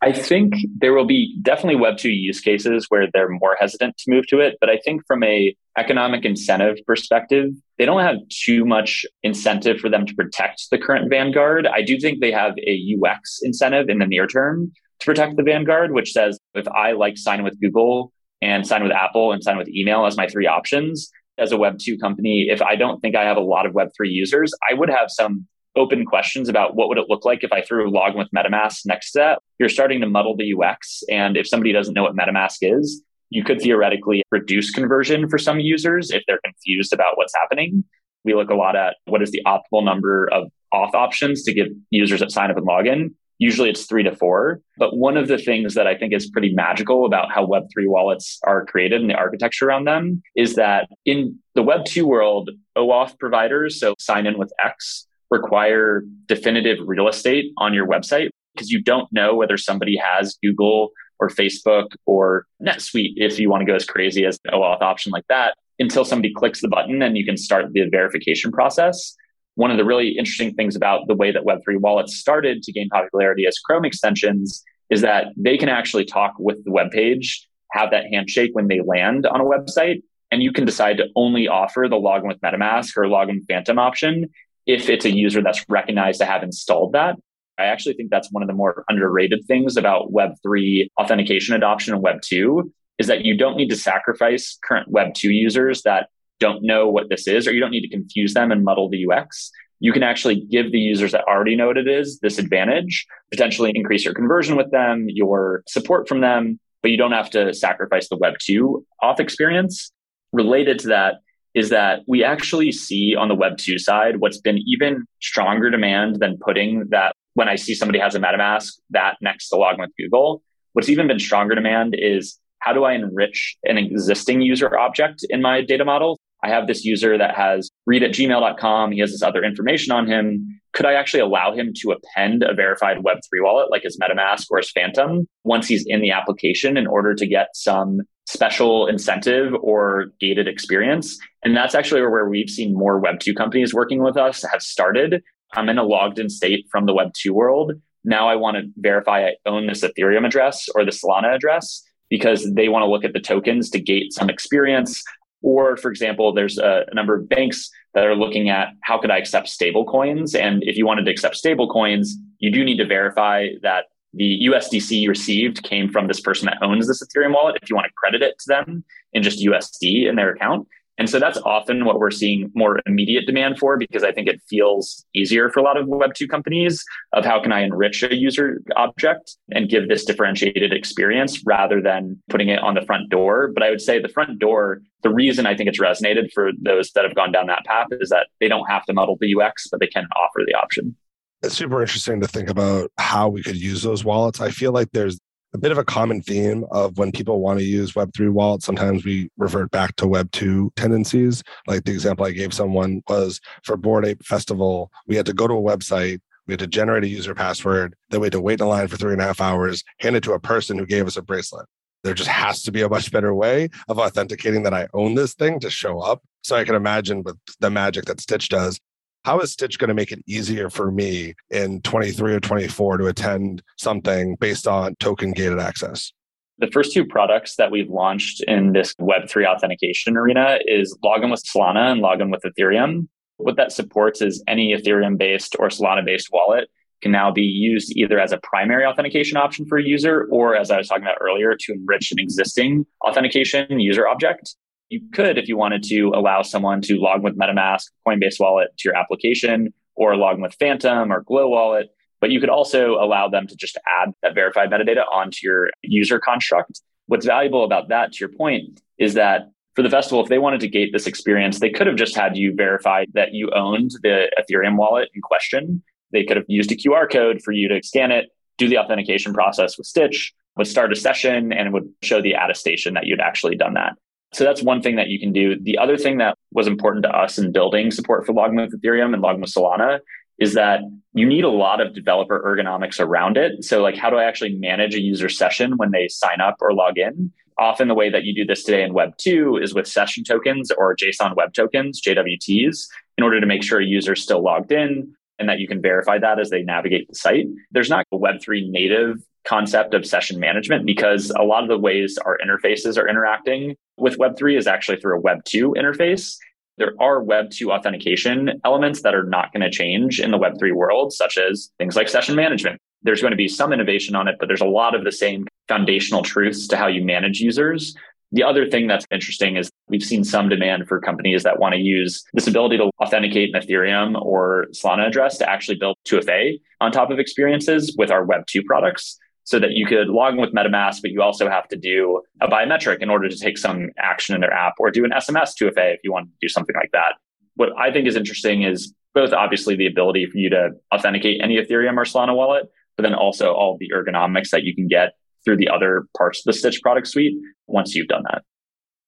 I think there will be definitely Web 2 use cases where they're more hesitant to move to it. But I think from a economic incentive perspective, they don't have too much incentive for them to protect the current Vanguard. I do think they have a UX incentive in the near term to protect the Vanguard, which says if I like sign with Google and sign with Apple and sign with email as my three options, as a Web 2 company, if I don't think I have a lot of Web 3 users, I would have some open questions about what would it look like if I threw a login with MetaMask next to that. You're starting to muddle the UX. And if somebody doesn't know what MetaMask is, you could theoretically reduce conversion for some users if they're confused about what's happening. We look a lot at what is the optimal number of auth options to give users that sign up and login. Usually it's three to four. But one of the things that I think is pretty magical about how Web3 wallets are created and the architecture around them is that in the Web2 world, OAuth providers, so sign in with X, require definitive real estate on your website because you don't know whether somebody has Google or Facebook or NetSuite if you want to go as crazy as an OAuth option like that until somebody clicks the button and you can start the verification process. One of the really interesting things about the way that Web3 wallets started to gain popularity as Chrome extensions is that they can actually talk with the web page, have that handshake when they land on a website, and you can decide to only offer the login with MetaMask or login with Phantom option if it's a user that's recognized to have installed that. I actually think that's one of the more underrated things about Web3 authentication adoption and Web2 is that you don't need to sacrifice current Web2 users that don't know what this is, or you don't need to confuse them and muddle the UX. You can actually give the users that already know what it is this advantage, potentially increase your conversion with them, your support from them, but you don't have to sacrifice the Web2 auth experience. Related to that, is that we actually see on the Web 2 side what's been even stronger demand than putting that when I see somebody has a MetaMask, that next to login with Google. What's even been stronger demand is how do I enrich an existing user object in my data model? I have this user that has read at gmail.com. He has this other information on him. Could I actually allow him to append a verified Web3 wallet like his MetaMask or his Phantom once he's in the application in order to get some special incentive or gated experience? And that's actually where we've seen more Web2 companies working with us have started. I'm in a logged in state from the Web2 world. Now I want to verify I own this Ethereum address or the Solana address because they want to look at the tokens to gate some experience. Or, for example, there's a, a, number of banks that are looking at how could I accept stable coins? And if you wanted to accept stable coins, you do need to verify that the USDC you received came from this person that owns this Ethereum wallet if you want to credit it to them in just USD in their account. And so that's often what we're seeing more immediate demand for because I think it feels easier for a lot of Web2 companies of how can I enrich a user object and give this differentiated experience rather than putting it on the front door. But I would say the front door, the reason I think it's resonated for those that have gone down that path is that they don't have to muddle the UX, but they can offer the option. It's super interesting to think about how we could use those wallets. I feel like there's a bit of a common theme of when people want to use Web3 wallets, sometimes we revert back to Web2 tendencies. Like the example I gave someone was for Bored Ape Festival, we had to go to a website, we had to generate a user password, then we had to wait in line for three and a half hours, hand it to a person who gave us a bracelet. There just has to be a much better way of authenticating that I own this thing to show up. So I can imagine with the magic that Stytch does, how is Stytch going to make it easier for me in 23 or 24 to attend something based on token gated access? The first two products that we've launched in this Web3 authentication arena is Login with Solana and Login with Ethereum. What that supports is any Ethereum based or Solana based wallet can now be used either as a primary authentication option for a user or, as I was talking about earlier, to enrich an existing authentication user object you could, if you wanted to, allow someone to log with MetaMask, Coinbase Wallet to your application, or log with Phantom or Glow Wallet. But you could also allow them to just add that verified metadata onto your user construct. What's valuable about that, to your point, is that for the festival, if they wanted to gate this experience, they could have just had you verify that you owned the Ethereum wallet in question. They could have used a QR code for you to scan it, do the authentication process with Stytch, would start a session, and it would show the attestation that you'd actually done that. So that's one thing that you can do. The other thing that was important to us in building support for Login with Ethereum and with Solana is that you need a lot of developer ergonomics around it. So like how do I actually manage a user session when they sign up or log in? Often the way that you do this today in Web 2 is with session tokens or JSON web tokens, JWTs, in order to make sure a user is still logged in and that you can verify that as they navigate the site. There's not a Web3 native concept of session management because a lot of the ways our interfaces are interacting with Web3 is actually through a Web2 interface. There are Web2 authentication elements that are not going to change in the Web3 world, such as things like session management. There's going to be some innovation on it, but there's a lot of the same foundational truths to how you manage users. The other thing that's interesting is we've seen some demand for companies that want to use this ability to authenticate an Ethereum or Solana address to actually build 2FA on top of experiences with our Web2 products so that you could log in with MetaMask, but you also have to do a biometric in order to take some action in their app or do an SMS 2FA if you want to do something like that. What I think is interesting is both obviously the ability for you to authenticate any Ethereum or Solana wallet, but then also all the ergonomics that you can get through the other parts of the Stytch product suite once you've done that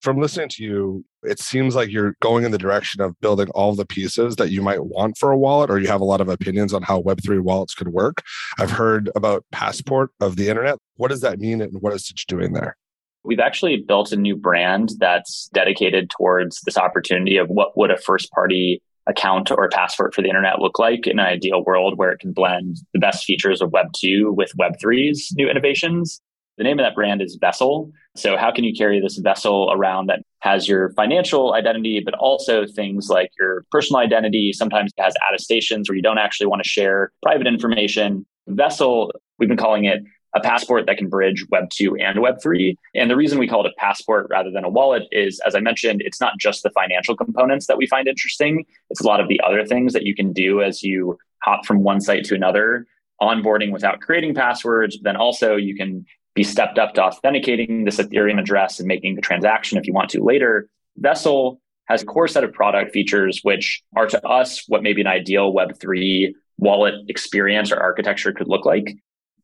from listening to you, it seems like you're going in the direction of building all the pieces that you might want for a wallet, or you have a lot of opinions on how Web3 wallets could work. I've heard about Passport of the internet. What does that mean, and what is Stytch doing there? We've actually built a new brand that's dedicated towards this opportunity of what would a first party account or passport for the internet look like in an ideal world where it can blend the best features of Web 2 with Web 3's new innovations. The name of that brand is Vessel. So, how can you carry this vessel around that has your financial identity, but also things like your personal identity? Sometimes it has attestations where you don't actually want to share private information. Vessel, we've been calling it a passport that can bridge Web 2 and Web 3. And the reason we call it a passport rather than a wallet is, as I mentioned, it's not just the financial components that we find interesting, it's a lot of the other things that you can do as you hop from one site to another onboarding without creating passwords. Then also you can be stepped up to authenticating this Ethereum address and making the transaction if you want to later. Vessel has a core set of product features, which are to us what maybe an ideal Web3 wallet experience or architecture could look like.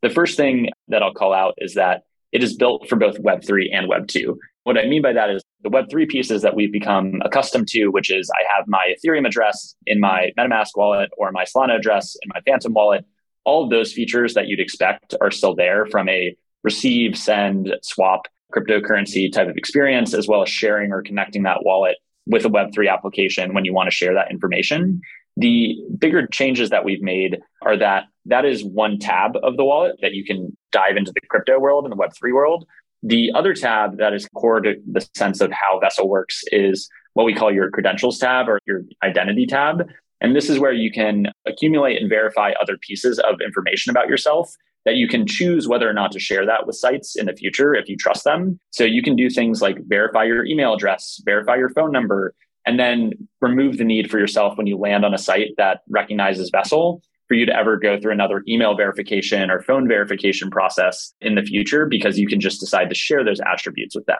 The first thing that I'll call out is that it is built for both Web3 and Web2. What I mean by that is the Web3 pieces that we've become accustomed to, which is I have my Ethereum address in my MetaMask wallet or my Solana address in my Phantom wallet. All of those features that you'd expect are still there from a receive, send, swap cryptocurrency type of experience, as well as sharing or connecting that wallet with a Web3 application when you want to share that information. The bigger changes that we've made are that that is one tab of the wallet that you can dive into the crypto world and the Web3 world. The other tab that is core to the sense of how Vessel works is what we call your credentials tab or your identity tab. And this is where you can accumulate and verify other pieces of information about yourself that you can choose whether or not to share that with sites in the future if you trust them. So you can do things like verify your email address, verify your phone number, and then remove the need for yourself when you land on a site that recognizes Vessel for you to ever go through another email verification or phone verification process in the future because you can just decide to share those attributes with them.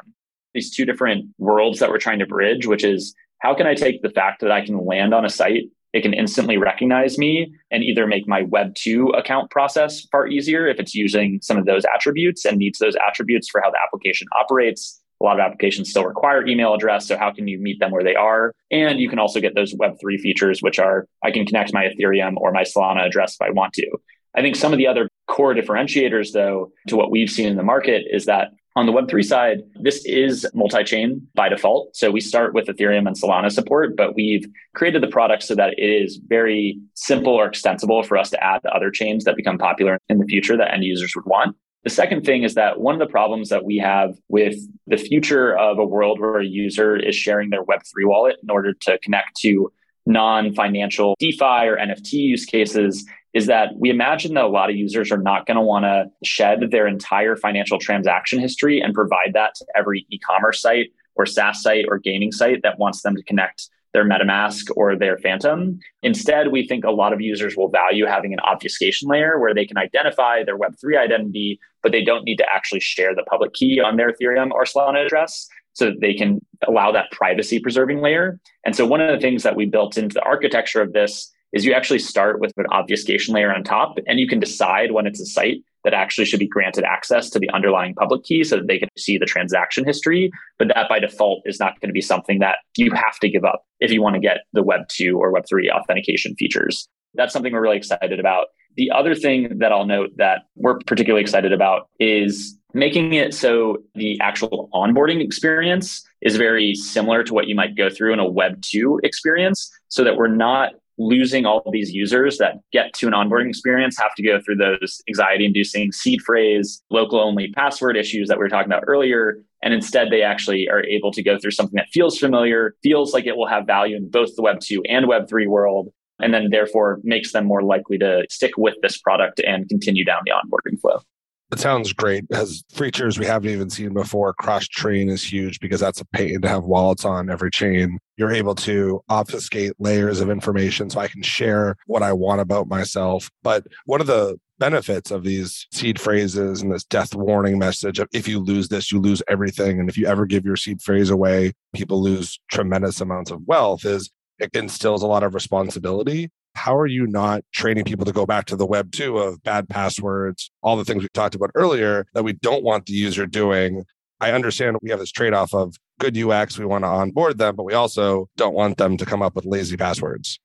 These two different worlds that we're trying to bridge, which is how can I take the fact that I can land on a site it can instantly recognize me and either make my Web 2 account process far easier if it's using some of those attributes and needs those attributes for how the application operates. A lot of applications still require email address. So, how can you meet them where they are? And you can also get those Web3 features, which are I can connect my Ethereum or my Solana address if I want to. I think some of the other core differentiators, though, to what we've seen in the market is that on the Web3 side, this is multi chain by default. So we start with Ethereum and Solana support, but we've created the product so that it is very simple or extensible for us to add the other chains that become popular in the future that end users would want. The second thing is that one of the problems that we have with the future of a world where a user is sharing their Web3 wallet in order to connect to non financial DeFi or NFT use cases is that we imagine that a lot of users are not going to want to shed their entire financial transaction history and provide that to every e-commerce site or SaaS site or gaming site that wants them to connect their MetaMask or their Phantom. Instead, we think a lot of users will value having an obfuscation layer where they can identify their Web3 identity, but they don't need to actually share the public key on their Ethereum or Solana address so that they can allow that privacy preserving layer. And so one of the things that we built into the architecture of this is you actually start with an obfuscation layer on top and you can decide when it's a site that actually should be granted access to the underlying public key so that they can see the transaction history. But that by default is not going to be something that you have to give up if you want to get the Web 2 or Web 3 authentication features. That's something we're really excited about. The other thing that I'll note that we're particularly excited about is making it so the actual onboarding experience is very similar to what you might go through in a Web 2 experience so that we're not losing all these users that get to an onboarding experience have to go through those anxiety inducing seed phrase, local only password issues that we were talking about earlier. And instead, they actually are able to go through something that feels familiar, feels like it will have value in both the Web 2 and Web 3 world, and then therefore makes them more likely to stick with this product and continue down the onboarding flow. It sounds great. It has features we haven't even seen before. Cross chain is huge because that's a pain to have wallets on every chain. You're able to obfuscate layers of information so I can share what I want about myself. But one of the benefits of these seed phrases and this death warning message of if you lose this, you lose everything. And if you ever give your seed phrase away, people lose tremendous amounts of wealth is it instills a lot of responsibility how are you not training people to go back to the Web 2 of bad passwords, all the things we talked about earlier that we don't want the user doing? I understand we have this trade off of good UX, we want to onboard them, but we also don't want them to come up with lazy passwords.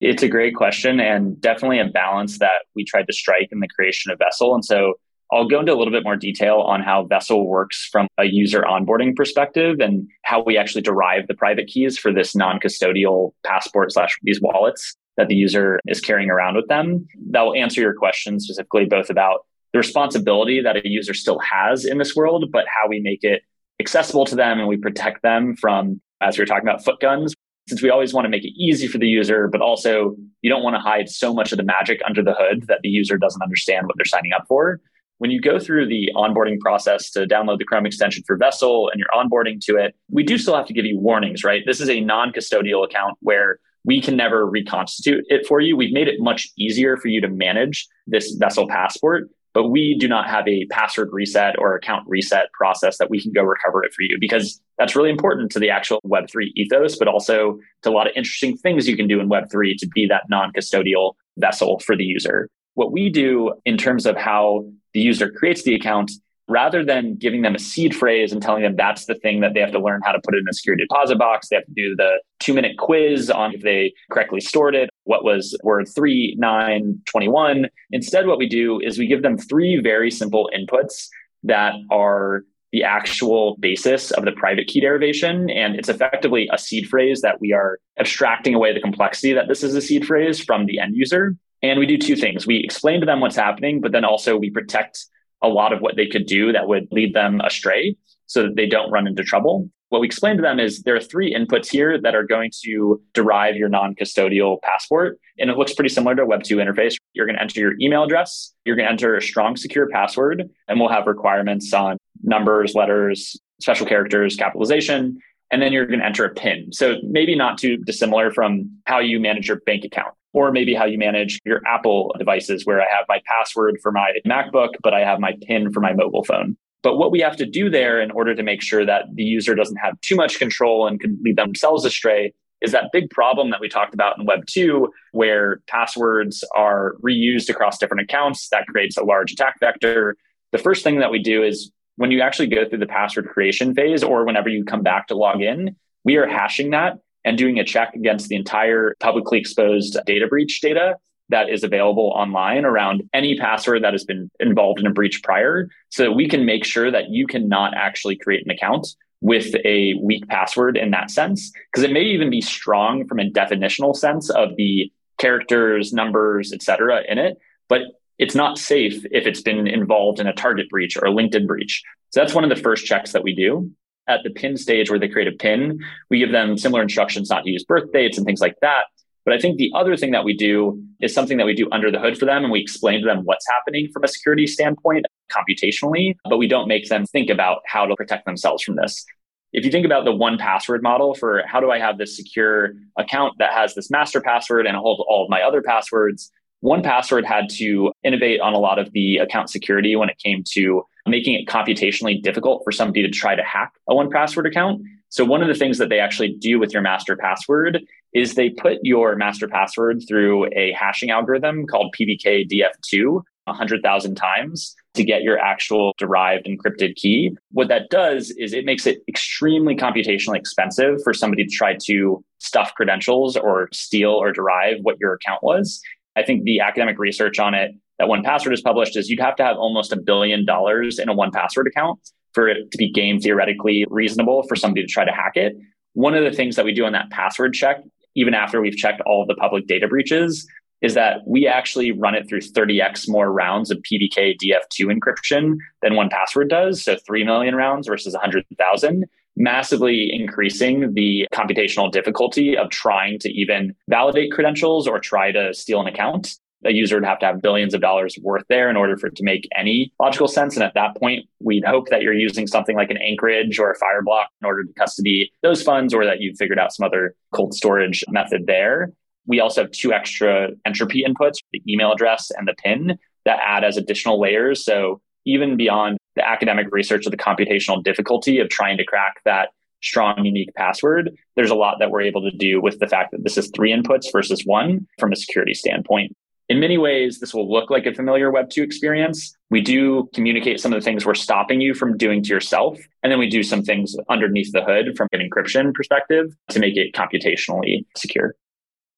It's a great question and definitely a balance that we tried to strike in the creation of Vessel. And so I'll go into a little bit more detail on how Vessel works from a user onboarding perspective and how we actually derive the private keys for this non-custodial passport slash these wallets that the user is carrying around with them. That will answer your question specifically both about the responsibility that a user still has in this world, but how we make it accessible to them and we protect them from, as we were talking about, foot guns. Since we always want to make it easy for the user, but also you don't want to hide so much of the magic under the hood that the user doesn't understand what they're signing up for. When you go through the onboarding process to download the Chrome extension for Vessel and you're onboarding to it, we do still have to give you warnings, right? This is a non custodial account where we can never reconstitute it for you. We've made it much easier for you to manage this vessel passport, but we do not have a password reset or account reset process that we can go recover it for you because that's really important to the actual Web3 ethos, but also to a lot of interesting things you can do in Web3 to be that non custodial vessel for the user. What we do in terms of how the user creates the account rather than giving them a seed phrase and telling them that's the thing that they have to learn how to put it in a security deposit box, they have to do the two minute quiz on if they correctly stored it, what was word three, nine, 21. Instead, what we do is we give them three very simple inputs that are the actual basis of the private key derivation. And it's effectively a seed phrase that we are abstracting away the complexity that this is a seed phrase from the end user. And we do two things. We explain to them what's happening, but then also we protect a lot of what they could do that would lead them astray so that they don't run into trouble. What we explain to them is there are three inputs here that are going to derive your non custodial passport. And it looks pretty similar to a Web2 interface. You're going to enter your email address. You're going to enter a strong, secure password, and we'll have requirements on numbers, letters, special characters, capitalization. And then you're going to enter a PIN. So maybe not too dissimilar from how you manage your bank account or maybe how you manage your Apple devices, where I have my password for my MacBook, but I have my PIN for my mobile phone. But what we have to do there in order to make sure that the user doesn't have too much control and can lead themselves astray is that big problem that we talked about in Web 2, where passwords are reused across different accounts. That creates a large attack vector. The first thing that we do is when you actually go through the password creation phase or whenever you come back to log in, we are hashing that and doing a check against the entire publicly exposed data breach data that is available online around any password that has been involved in a breach prior so that we can make sure that you cannot actually create an account with a weak password in that sense, because it may even be strong from a definitional sense of the characters, numbers, etc. in it, but it's not safe if it's been involved in a target breach or a LinkedIn breach. So that's one of the first checks that we do. At the pin stage where they create a pin, we give them similar instructions not to use birth dates and things like that. But I think the other thing that we do is something that we do under the hood for them and we explain to them what's happening from a security standpoint computationally, but we don't make them think about how to protect themselves from this. If you think about the 1Password model for how do I have this secure account that has this master password and holds all of my other passwords, 1Password had to innovate on a lot of the account security when it came to making it computationally difficult for somebody to try to hack a 1Password account. So one of the things that they actually do with your master password is they put your master password through a hashing algorithm called PBKDF2 100,000 times to get your actual derived encrypted key. What that does is it makes it extremely computationally expensive for somebody to try to stuff credentials or steal or derive what your account was. I think the academic research on it that 1Password is published is you'd have to have almost a billion dollars in a 1Password account for it to be game theoretically reasonable for somebody to try to hack it. One of the things that we do on that password check, even after we've checked all of the public data breaches, is that we actually run it through 30x more rounds of PBKDF2 encryption than 1Password does. So 3 million rounds versus 100,000, massively increasing the computational difficulty of trying to even validate credentials or try to steal an account. A user would have to have billions of dollars worth there in order for it to make any logical sense. And at that point, we'd hope that you're using something like an Anchorage or a Fireblocks in order to custody those funds or that you've figured out some other cold storage method there. We also have two extra entropy inputs, the email address and the PIN that add as additional layers. So even beyond the academic research of the computational difficulty of trying to crack that strong, unique password, there's a lot that we're able to do with the fact that this is three inputs versus one from a security standpoint. In many ways, this will look like a familiar Web2 experience. We do communicate some of the things we're stopping you from doing to yourself. And then we do some things underneath the hood from an encryption perspective to make it computationally secure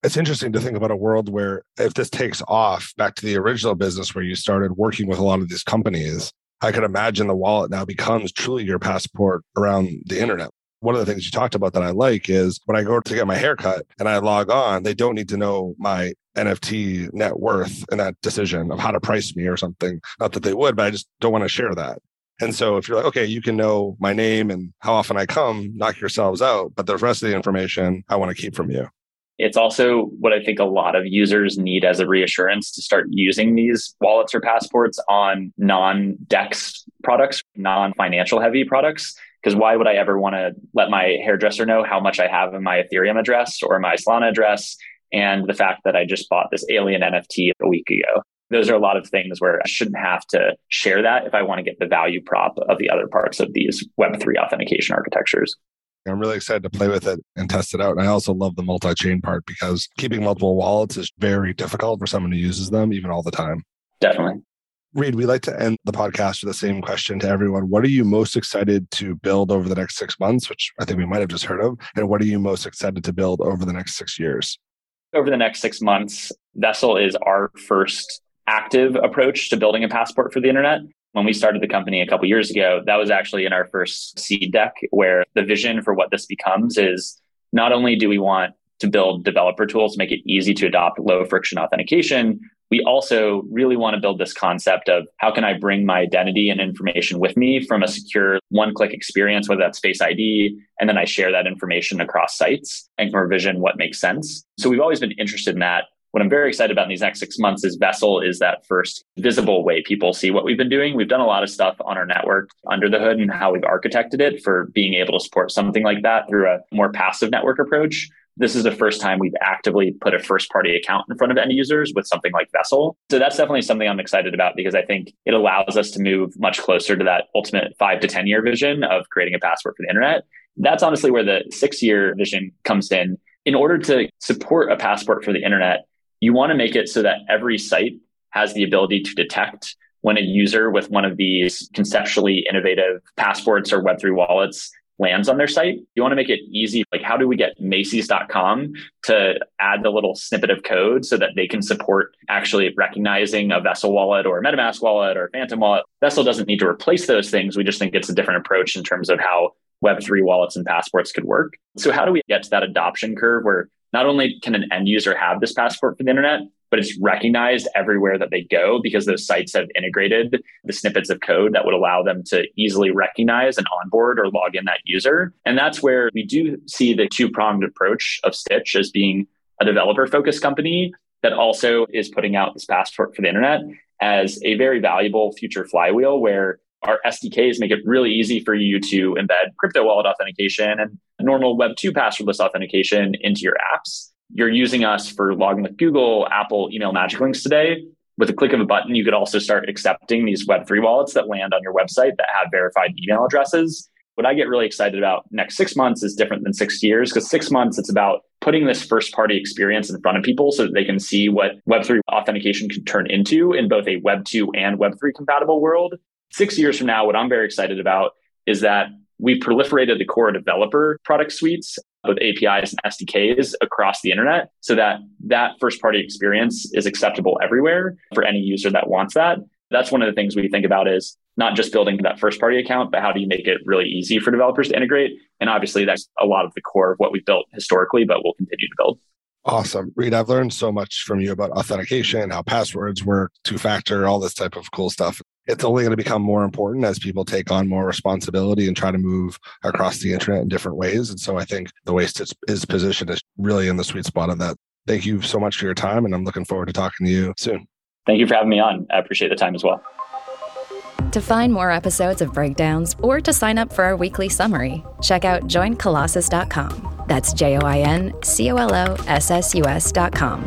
it's interesting to think about a world where if this takes off back to the original business where you started working with a lot of these companies, I could imagine the wallet now becomes truly your passport around the internet. One of the things you talked about that I like is when I go to get my haircut and I log on, they don't need to know my NFT net worth in that decision of how to price me or something. Not that they would, but I just don't want to share that. And so if you're like, okay, you can know my name and how often I come, knock yourselves out. But the rest of the information I want to keep from you. It's also what I think a lot of users need as a reassurance to start using these wallets or passports on non DEX products, non financial heavy products. Because why would I ever want to let my hairdresser know how much I have in my Ethereum address or my Solana address and the fact that I just bought this alien NFT a week ago? Those are a lot of things where I shouldn't have to share that if I want to get the value prop of the other parts of these Web3 authentication architectures. I'm really excited to play with it and test it out. And I also love the multi chain part because keeping multiple wallets is very difficult for someone who uses them even all the time. Definitely. Reed, we like to end the podcast with the same question to everyone. What are you most excited to build over the next six months, which I think we might have just heard of? And what are you most excited to build over the next six years? Over the next six months, Vessel is our first active approach to building a passport for the internet. When we started the company a couple years ago, that was actually in our first seed deck, where the vision for what this becomes is not only do we want to build developer tools to make it easy to adopt low friction authentication, we also really want to build this concept of how can I bring my identity and information with me from a secure one click experience, whether that's Face ID, and then I share that information across sites and can revision what makes sense. So we've always been interested in that what I'm very excited about in these next six months is Vessel is that first visible way people see what we've been doing. We've done a lot of stuff on our network under the hood and how we've architected it for being able to support something like that through a more passive network approach. This is the first time we've actively put a first party account in front of end users with something like Vessel. So that's definitely something I'm excited about because I think it allows us to move much closer to that ultimate five to 10 year vision of creating a passport for the internet. That's honestly where the six year vision comes in. In order to support a passport for the internet, you want to make it so that every site has the ability to detect when a user with one of these conceptually innovative passports or Web3 wallets lands on their site. You want to make it easy. Like, how do we get Macy's.com to add the little snippet of code so that they can support actually recognizing a Vessel wallet or a MetaMask wallet or a Phantom wallet? Vessel doesn't need to replace those things. We just think it's a different approach in terms of how Web3 wallets and passports could work. So, how do we get to that adoption curve where not only can an end user have this passport for the internet, but it's recognized everywhere that they go because those sites have integrated the snippets of code that would allow them to easily recognize and onboard or log in that user. And that's where we do see the two pronged approach of Stytch as being a developer focused company that also is putting out this passport for the internet as a very valuable future flywheel where our SDKs make it really easy for you to embed crypto wallet authentication and normal Web 2 passwordless authentication into your apps. You're using us for logging with Google, Apple, email magic links today. With a click of a button, you could also start accepting these Web3 wallets that land on your website that have verified email addresses. What I get really excited about next six months is different than six years because six months, it's about putting this first party experience in front of people so that they can see what Web3 authentication can turn into in both a Web2 and Web3 compatible world six years from now, what I'm very excited about is that we've proliferated the core developer product suites with APIs and SDKs across the internet so that that first party experience is acceptable everywhere for any user that wants that. That's one of the things we think about is not just building that first party account, but how do you make it really easy for developers to integrate? And obviously that's a lot of the core of what we've built historically, but we'll continue to build. Awesome. Reed, I've learned so much from you about authentication, how passwords work, two factor, all this type of cool stuff. It's only going to become more important as people take on more responsibility and try to move across the internet in different ways. And so I think the waste Stytch is positioned is really in the sweet spot of that. Thank you so much for your time. And I'm looking forward to talking to you soon. Thank you for having me on. I appreciate the time as well. To find more episodes of Breakdowns or to sign up for our weekly summary, check out joincolossus.com. That's J O I N C O L O S S U S.com.